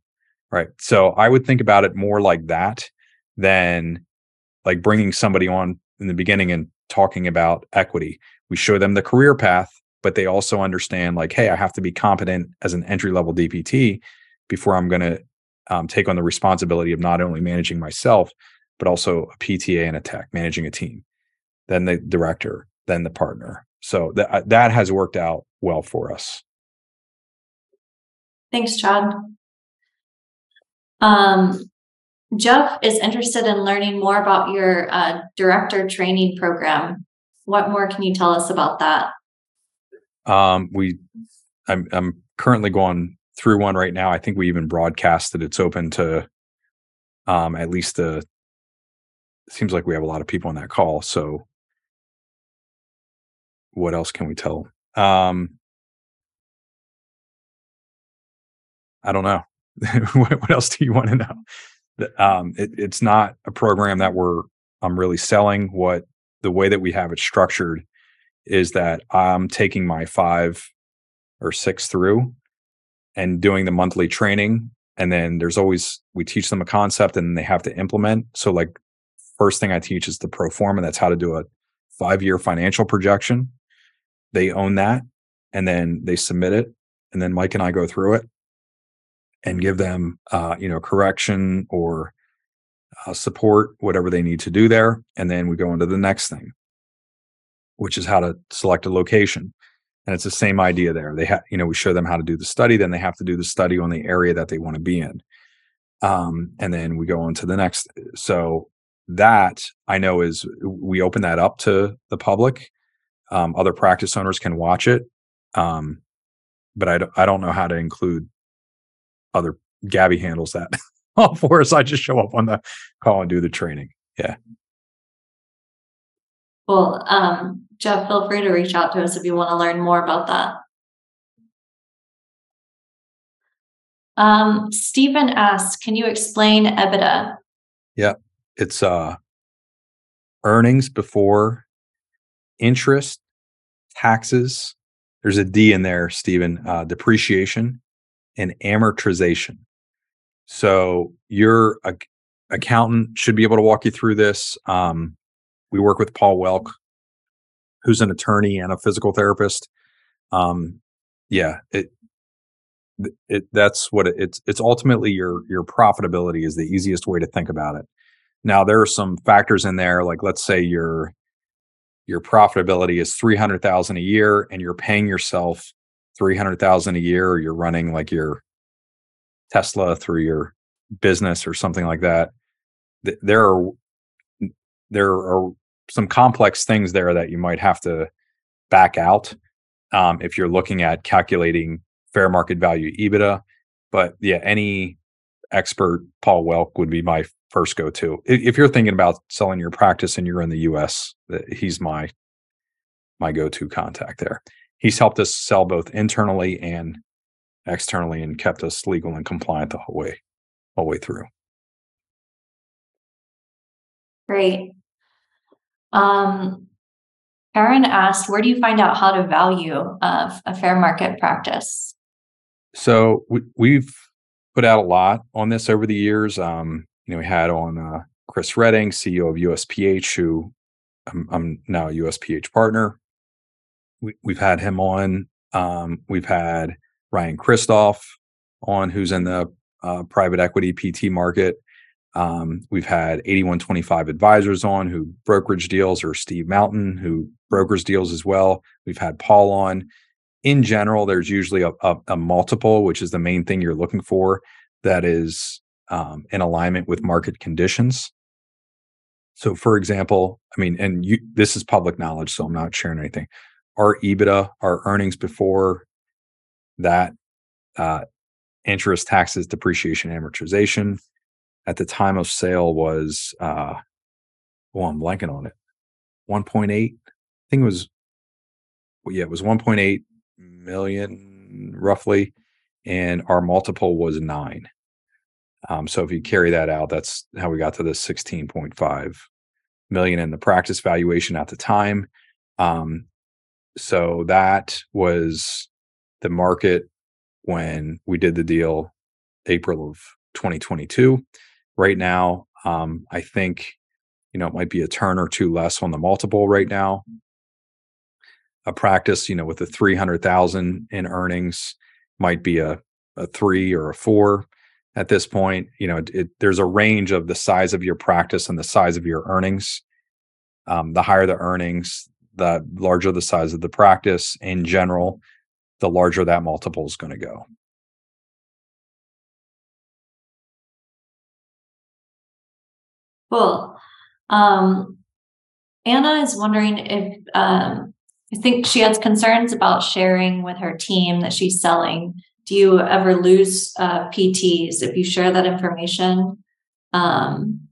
Right. So I would think about it more like that than like bringing somebody on in the beginning and talking about equity. We show them the career path, but they also understand like, hey, I have to be competent as an entry level DPT before I'm going to um, take on the responsibility of not only managing myself, but also a PTA and a tech, managing a team, then the director, then the partner. So that uh, that has worked out well for us. Thanks, Chad. Um, Jeff is interested in learning more about your uh, director training program. What more can you tell us about that? Um, we, I'm, I'm currently going through one right now. I think we even broadcast That it's open to, um, at least the. Seems like we have a lot of people on that call. So, what else can we tell? Um, I don't know. *laughs* what else do you want to know? um, it, it's not a program that we're I'm really selling. What the way that we have it structured is that I'm taking my five or six through and doing the monthly training. And then there's always we teach them a concept and they have to implement. So like first thing I teach is the pro forma. And that's how to do a five year financial projection. They own that and then they submit it. And then Mike and I go through it and give them uh, you know correction or uh, support whatever they need to do there and then we go into the next thing which is how to select a location and it's the same idea there they have you know we show them how to do the study then they have to do the study on the area that they want to be in um, and then we go on to the next so that i know is we open that up to the public um, other practice owners can watch it um, but I, I don't know how to include other Gabby handles that *laughs* all for us. I just show up on the call and do the training. Yeah. Well, um, Jeff, feel free to reach out to us if you want to learn more about that. Um, Stephen asks, can you explain EBITDA? Yeah, it's uh earnings before interest, taxes. There's a D in there, Stephen. Uh, depreciation and amortization. So your a- accountant should be able to walk you through this. Um, we work with Paul Welk, who's an attorney and a physical therapist. Um, yeah, it, it that's what it, it's it's ultimately your your profitability is the easiest way to think about it. Now there are some factors in there, like let's say your your profitability is three hundred thousand a year, and you're paying yourself 300,000 a year or you're running like your Tesla through your business or something like that there are there are some complex things there that you might have to back out um, if you're looking at calculating fair market value EBITDA. But yeah, any expert, Paul Welk would be my first go to. If you're thinking about selling your practice and you're in the US, he's my my go to contact there he's helped us sell both internally and externally and kept us legal and compliant the whole way all the way through great um Aaron asked, where do you find out how to value uh, a fair market practice? So we, we've put out a lot on this over the years. Um, you know, we had on uh, Chris Reading, CEO of USPH, who I'm, I'm now a USPH partner. We, we've had him on. Um, we've had Ryan Christoph on, who's in the uh, private equity PT market. Um, we've had 8125 advisors on who brokerage deals, or Steve Mountain, who brokers deals as well. We've had Paul on. In general, there's usually a, a, a multiple, which is the main thing you're looking for, that is um, in alignment with market conditions. So, for example, I mean, and you, this is public knowledge, so I'm not sharing anything. Our EBITDA, our earnings before that, uh, interest, taxes, depreciation, amortization, at the time of sale was, uh, I'm blanking on it, 1.8. I think it was, well, yeah, it was 1.8 million roughly, and our multiple was nine. Um, so if you carry that out, that's how we got to the 16.5 million in the practice valuation at the time. Um, so that was the market when we did the deal April of 2022. Right now, um, I think you know it might be a turn or two less on the multiple right now. A practice, you know, with the 300,000 in earnings might be a a three or a four at this point you know it, it, there's a range of the size of your practice and the size of your earnings. Um, the higher the earnings the larger the size of the practice in general the larger that multiple is going to go cool um, anna is wondering if um, i think she has concerns about sharing with her team that she's selling do you ever lose uh, PTs if you share that information? Um,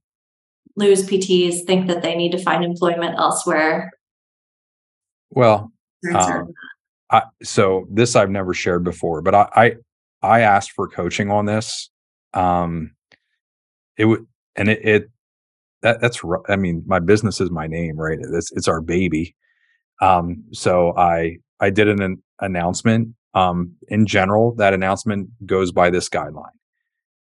lose PTs, think that they need to find employment elsewhere? Well, um, I, so this I've never shared before, but I, I, I asked for coaching on this. Um, it would, and it, it that that's I mean, my business is my name, right? It's it's our baby. Um, so I I did an announcement um, in general, that announcement goes by this guideline.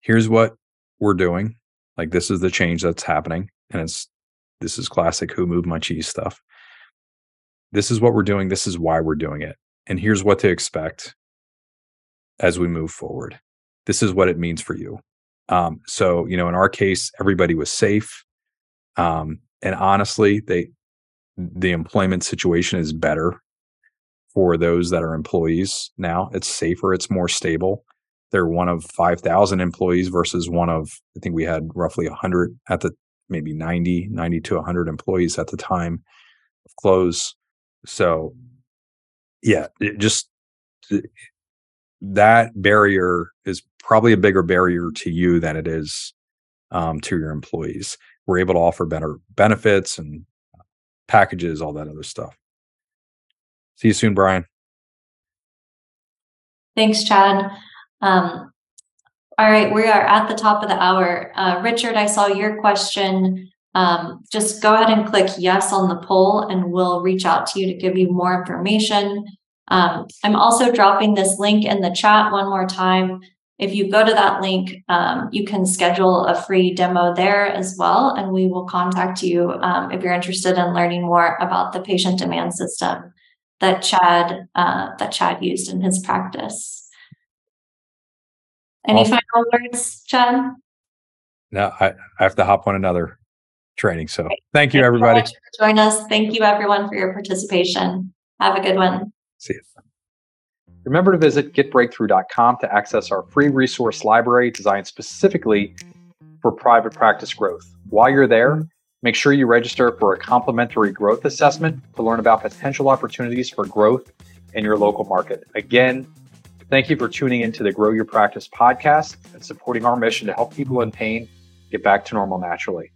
Here's what we're doing. Like this is the change that's happening. And it's this is classic who moved my cheese stuff. This is what we're doing. This is why we're doing it. And here's what to expect as we move forward. This is what it means for you. Um, so, you know, in our case, everybody was safe. Um, and honestly, they the employment situation is better for those that are employees now. It's safer, it's more stable. They're one of 5,000 employees versus one of, I think we had roughly 100 at the maybe 90, 90 to 100 employees at the time of close. So, yeah, it just that barrier is probably a bigger barrier to you than it is um, to your employees. We're able to offer better benefits and packages, all that other stuff. See you soon, Brian. Thanks, Chad. Um, all right, we are at the top of the hour. Uh, Richard, I saw your question. Um, just go ahead and click yes on the poll, and we'll reach out to you to give you more information. Um, I'm also dropping this link in the chat one more time. If you go to that link, um, you can schedule a free demo there as well, and we will contact you um, if you're interested in learning more about the patient demand system that Chad uh, that Chad used in his practice. Any awesome. final words, Chad? No, I, I have to hop on another training. So thank, thank you, everybody. So join us. Thank you, everyone, for your participation. Have a good one. See you. Remember to visit getbreakthrough.com to access our free resource library designed specifically for private practice growth. While you're there, Make sure you register for a complimentary growth assessment to learn about potential opportunities for growth in your local market. Again, thank you for tuning into the Grow Your Practice podcast and supporting our mission to help people in pain get back to normal naturally.